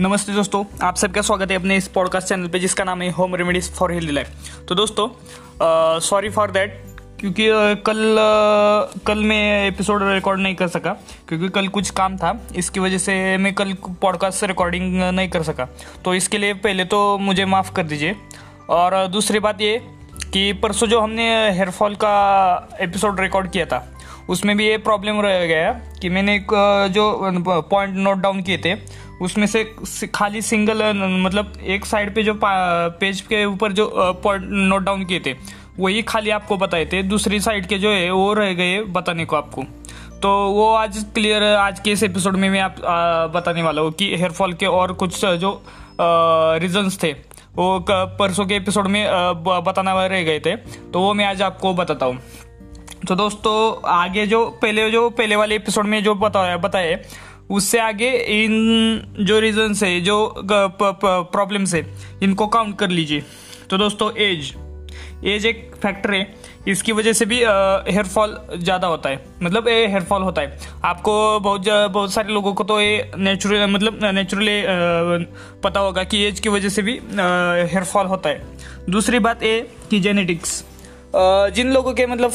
नमस्ते दोस्तों आप सबका स्वागत है अपने इस पॉडकास्ट चैनल पे जिसका नाम है home remedies for healthy life तो दोस्तों सॉरी फॉर दैट क्योंकि uh, कल uh, कल मैं एपिसोड रिकॉर्ड नहीं कर सका क्योंकि कल कुछ काम था इसकी वजह से मैं कल पॉडकास्ट रिकॉर्डिंग नहीं कर सका। तो इसके लिए पहले तो मुझे माफ़ कर दीजिए। और दूसरी बात ये कि परसों जो हमने हेयरफॉल का एपिसोड रिकॉर्ड किया था उसमें भी ये प्रॉब्लम रह गया कि मैंने एक जो पॉइंट नोट डाउन किए थे उसमें से खाली सिंगल मतलब एक साइड पे जो पेज के ऊपर जो पॉइंट नोट डाउन किए थे वही खाली आपको बताए थे। दूसरी साइड के जो है वो रह गए बताने को आपको। तो वो आज क्लियर आज के इस एपिसोड में मैं आप आ, बताने वाला हूँ कि हेयरफॉल के और कुछ जो रीजंस थे वो परसों के एपिसोड में बताना रह गए थे। तो वो मैं आज आपको बताता हूँ। तो दोस्तों, आगे जो पहले जो पहले वाले एपिसोड में जो बताया बताए, उससे आगे इन जो रीजन है, जो प्रॉब्लम्स है, इनको काउंट कर लीजिए। तो दोस्तों एज एज एक फैक्टर है, इसकी वजह से भी हेयर फॉल ज़्यादा होता है। मतलब ये हेयर फॉल होता है। आपको बहुत बहुत सारे लोगों को तो ये नेचुरल मतलब नेचुरली पता होगा कि एज की वजह से भी हेयर फॉल होता है। दूसरी बात ये कि जेनेटिक्स जिन लोगों के मतलब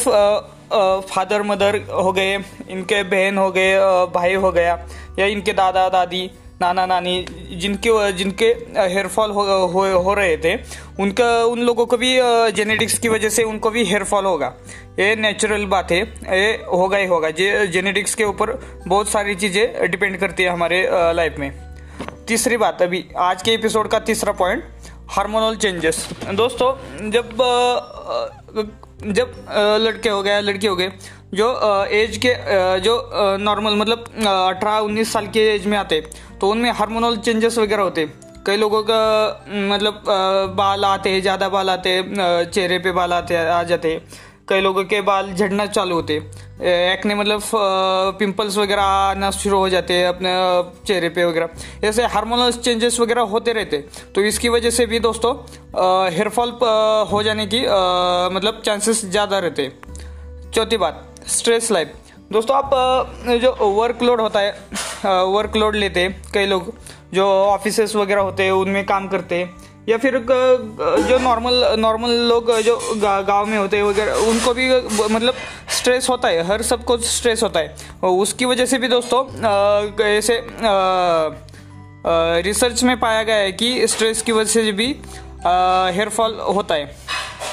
फादर मदर हो गए इनके बहन हो गए भाई हो गया या इनके दादा दादी नाना नानी जिनके जिनके हेयर फॉल हो, हो हो रहे थे उनका उन लोगों को भी जेनेटिक्स की वजह से उनको भी हेयर फॉल होगा। ये नेचुरल बात है ये होगा ही होगा जे जेनेटिक्स के ऊपर बहुत सारी चीज़ें डिपेंड करती है हमारे लाइफ में। तीसरी बात अभी आज के एपिसोड का तीसरा पॉइंट हार्मोनल चेंजेस दोस्तों जब जब लड़के हो गए, लड़के हो गए, जो एज के जो नॉर्मल मतलब अठारह, उन्नीस साल के एज में आते तो उनमें हार्मोनल चेंजेस वगैरह होते। कई लोगों का मतलब बाल आते, ज़्यादा बाल आते चेहरे पे बाल आते, आ जाते। कई लोगों के बाल झड़ना चालू होते। एक्ने मतलब पिंपल्स वगैरह आना शुरू हो जाते हैं अपने चेहरे पे वगैरह। ऐसे हार्मोनल चेंजेस वगैरह होते रहते। तो इसकी वजह से भी दोस्तों हेयर फॉल हो जाने की आ, मतलब चांसेस ज़्यादा रहते। चौथी बात स्ट्रेस लाइफ दोस्तों आप जो वर्कलोड होता है वर्कलोड लेते कई लोग जो ऑफ़िस वगैरह होते हैं उनमें काम करते या फिर जो नॉर्मल नॉर्मल लोग जो गाँव में होते हैं, वगैरह, उनको भी मतलब स्ट्रेस होता है, हर सबको स्ट्रेस होता है। उसकी वजह से भी दोस्तों ऐसे रिसर्च में पाया गया है कि स्ट्रेस की वजह से भी हेयर फॉल होता है।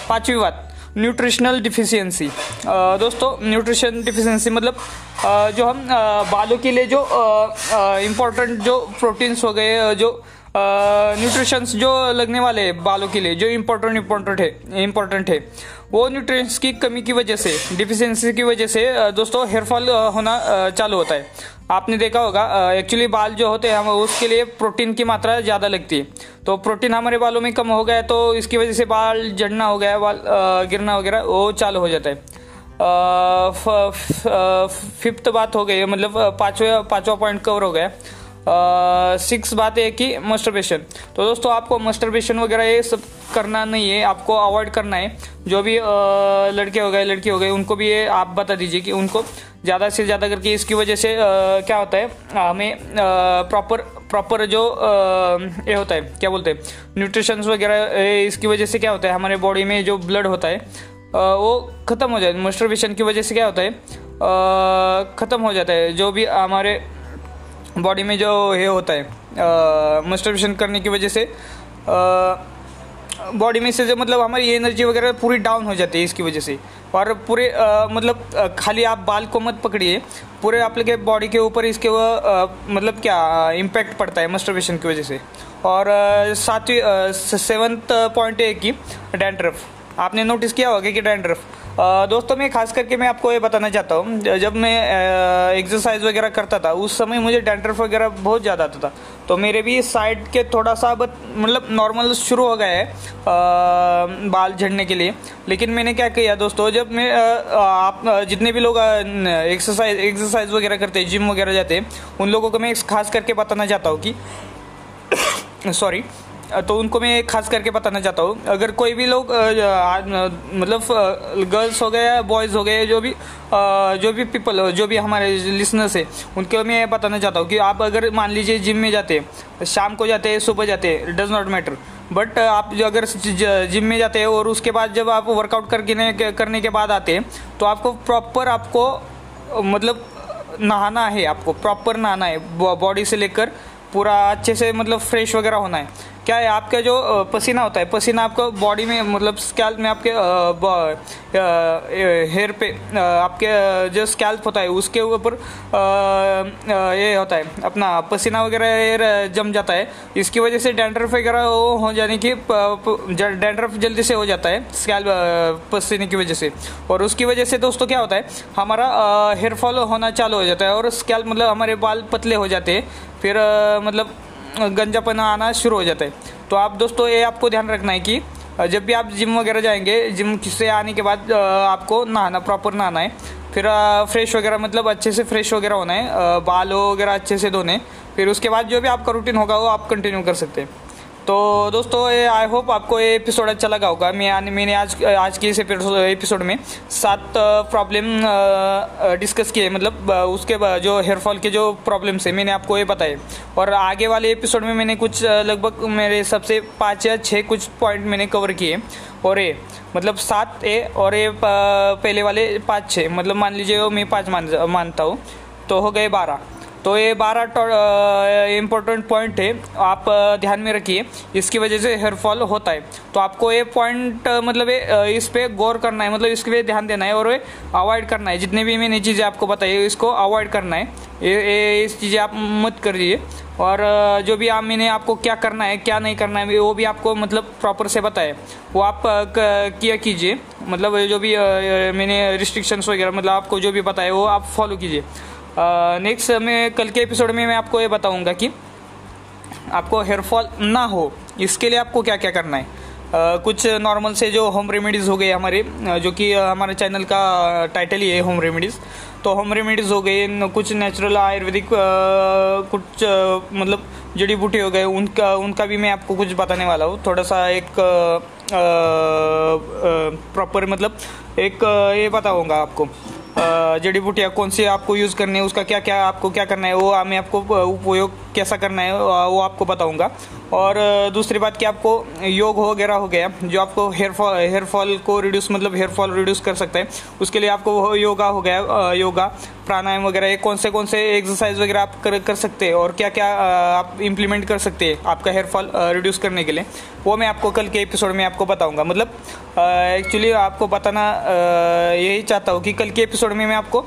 पांचवी बात न्यूट्रिशनल डिफिशियंसी दोस्तों न्यूट्रिशन डिफिशियंसी मतलब जो हम बालों के लिए जो इम्पोर्टेंट जो प्रोटीन्स हो गए जो न्यूट्रिशंस जो लगने वाले बालों के लिए, जो इम्पोर्टेंट इम्पोर्टेंट है इम्पोर्टेंट है, वो न्यूट्रिएंट्स की कमी की वजह से डिफिशेंसी की वजह से दोस्तों हेयर फॉल होना चालू होता है। आपने देखा होगा एक्चुअली बाल जो होते हैं, हम उसके लिए प्रोटीन की मात्रा ज़्यादा लगती है। तो प्रोटीन हमारे बालों में कम हो गया तो इसकी वजह से बाल जड़ना हो गया बाल गिरना वगैरह, वो चालू हो जाता है। फिफ्थ बात हो गई मतलब पाँचवा पाँचवा पॉइंट कवर हो गया सिक्स बात है कि मस्टरबेशन तो दोस्तों, आपको मस्टरबेशन वगैरह ये सब करना नहीं है, आपको अवॉइड करना है। जो भी लड़के हो गए, लड़की हो गए, उनको भी ये आप बता दीजिए कि उनको ज़्यादा से ज़्यादा करके इसकी वजह से क्या होता है, हमें प्रॉपर प्रॉपर जो ये होता है, क्या बोलते हैं न्यूट्रिशंस वगैरह इसकी वजह से क्या होता है, हमारे बॉडी में जो ब्लड होता है वो ख़त्म हो है। मस्टरबेशन की वजह से क्या होता है ख़त्म हो जाता है। जो भी हमारे बॉडी में जो ये होता है मस्टरबेशन करने की वजह से बॉडी में से जो मतलब हमारी एनर्जी वगैरह पूरी डाउन हो जाती है इसकी वजह से। और पूरे मतलब खाली आप बाल को मत पकड़िए पूरे आप के बॉडी के ऊपर इसके आ, मतलब क्या इम्पैक्ट पड़ता है मस्टरबेशन की वजह से। और सातवीं सेवन्थ पॉइंट है कि डैंड्रफ आपने नोटिस किया होगा कि डैंड्रफ दोस्तों, मैं खास करके मैं आपको ये बताना चाहता हूँ, जब मैं एक्सरसाइज वगैरह करता था, उस समय मुझे डेंड्रफ वगैरह बहुत ज़्यादा आता था। तो मेरे भी साइड के थोड़ा सा मतलब नॉर्मल शुरू हो गया है बाल झड़ने के लिए। लेकिन मैंने क्या किया दोस्तों, जब मैं आप जितने भी लोग एक्सरसाइज एक्सरसाइज वगैरह करते हैं जिम वगैरह जाते हैं, उन लोगों को मैं खास करके बताना चाहता हूँ कि सॉरी तो उनको मैं खास करके बताना चाहता हूँ। अगर कोई भी लोग मतलब गर्ल्स हो गए बॉयज़ हो गए, जो भी जो भी पीपल जो भी हमारे लिसनर्स है, उनको मैं बताना चाहता हूँ कि आप अगर मान लीजिए जिम में जाते हैं, शाम को जाते सुबह जाते हैं डज नॉट मैटर बट आप जो अगर जिम में जाते हैं और उसके बाद जब आप वर्कआउट करके करने के बाद आते हैं तो आपको प्रॉपर आपको मतलब नहाना है आपको प्रॉपर नहाना है बॉडी से लेकर पूरा अच्छे से मतलब फ्रेश वगैरह होना है। क्या है, आपका जो पसीना होता है, पसीना आपको बॉडी में मतलब स्कैल्प में आपके हेयर पे आपके जो स्कैल्प होता है, उसके ऊपर ये होता है, अपना पसीना वगैरह जम जाता है। इसकी वजह से डेंड्रफ वगैरह हो जाने की डेंड्रफ जल्दी से हो जाता है स्कैल्प पसीने की वजह से। और उसकी वजह से दोस्तों क्या होता है, हमारा हेयर फॉल होना चालू हो जाता है और स्कैल्प मतलब हमारे बाल पतले हो जाते हैं। फिर मतलब गंजापना आना शुरू हो जाता है। तो आप दोस्तों, ये आपको ध्यान रखना है कि जब भी आप जिम वगैरह जाएँगे, जिम से आने के बाद आपको नहाना प्रॉपर नहाना है। फिर फ्रेश वगैरह मतलब अच्छे से फ्रेश वगैरह होना है बाल वगैरह अच्छे से धोने। फिर उसके बाद जो भी आपका रूटीन होगा, वो आप कंटिन्यू कर सकते हैं। तो दोस्तों आई होप आपको ये एपिसोड अच्छा लगा होगा। मैं मैंने आज आज के इस एपिसोड में सात प्रॉब्लम डिस्कस किए। मतलब उसके जो हेयर फॉल के जो प्रॉब्लम्स है, मैंने आपको ये बताए। और आगे वाले एपिसोड में मैंने कुछ लगभग मेरे सबसे पाँच या छः कुछ पॉइंट मैंने कवर किए। और ये मतलब सात ए, और ये पहले वाले पाँच छः मतलब मान लीजिए, मैं पाँच मान, मानता हूँ। तो हो गए बारह। तो ये बारह इम्पोर्टेंट पॉइंट है। आप ध्यान में रखिए। इसकी वजह से हेयर फॉल होता है। तो आपको ये पॉइंट मतलब इस पर गौर करना है। मतलब इसके पे ध्यान देना है और अवॉइड करना है। जितनी भी मैंने चीज़ें आपको बताई इसको अवॉइड करना है। ये, ये इस चीज़ें आप मत करिए। और जो भी आप मैंने आपको क्या करना है क्या नहीं करना है वो भी आपको मतलब प्रॉपर से बताए। वो आप किया कीजिए। मतलब जो भी मैंने रिस्ट्रिक्शंस वगैरह मतलब आपको जो भी बताया वो आप फॉलो कीजिए। नेक्स्ट मैं कल के एपिसोड में मैं आपको ये बताऊँगा कि आपको हेयर फॉल ना हो इसके लिए आपको क्या क्या करना है? Uh, कुछ नॉर्मल से जो होम रेमेडीज़ हो गए हमारे जो कि हमारे चैनल का टाइटल ही है होम रेमेडीज़ तो होम रेमेडीज़ हो गए कुछ नेचुरल आयुर्वेदिक कुछ मतलब जड़ी बूटी हो गए उनका उनका भी मैं आपको कुछ बताने वाला हूँ। थोड़ा सा एक प्रॉपर मतलब एक ये बताऊँगा आपको। जड़ी बूटियाँ कौन सी आपको यूज़ करनी है, उसका क्या क्या आपको क्या करना है, वो मैं आपको उपयोग कैसा करना है वो आपको बताऊँगा। और दूसरी बात कि आपको योग हो वगैरह हो गया, जो आपको हेयर फॉल हेयर फॉल को रिड्यूस मतलब हेयर फॉल रिड्यूस कर सकते हैं, उसके लिए आपको योगा हो गया योगा। प्राणायाम वगैरह कौन से कौन से एक्सरसाइज वगैरह आप कर कर सकते हैं और क्या क्या आप इम्प्लीमेंट कर सकते हैं आपका हेयर फॉल रिड्यूस करने के लिए? वो मैं आपको कल के एपिसोड में आपको बताऊँगा। मतलब एक्चुअली आपको बताना यही चाहता हूँ कि कल के एपिसोड में मैं आपको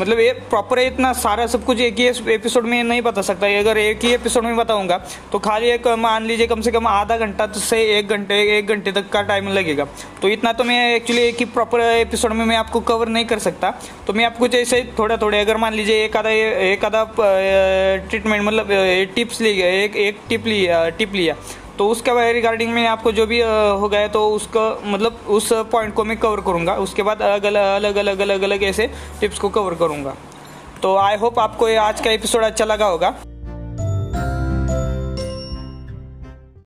मतलब ये प्रॉपर है, इतना सारा सब कुछ एक ही एपिसोड में नहीं बता सकता। अगर एक ही एपिसोड में बताऊँगा तो खाली एक मान लीजिए कम से कम आधा घंटा से एक घंटे एक घंटे तक का टाइम लगेगा। तो इतना तो मैं एक्चुअली एक ही प्रॉपर एपिसोड में मैं आपको कवर नहीं कर सकता। तो मैं आपको जैसे थोड़ा थोड़े अगर मान लीजिए एक आधा एक आधा ट्रीटमेंट मतलब टिप्स ली एक एक टिप लिया टिप लिया तो उसके रिगार्डिंग में आपको जो भी हो गया तो उसका मतलब उस पॉइंट को मैं कवर करूँगा। उसके बाद अलग अलग अलग अलग अलग ऐसे टिप्स को कवर करूँगा। तो आई होप आपको ये आज का एपिसोड अच्छा लगा होगा।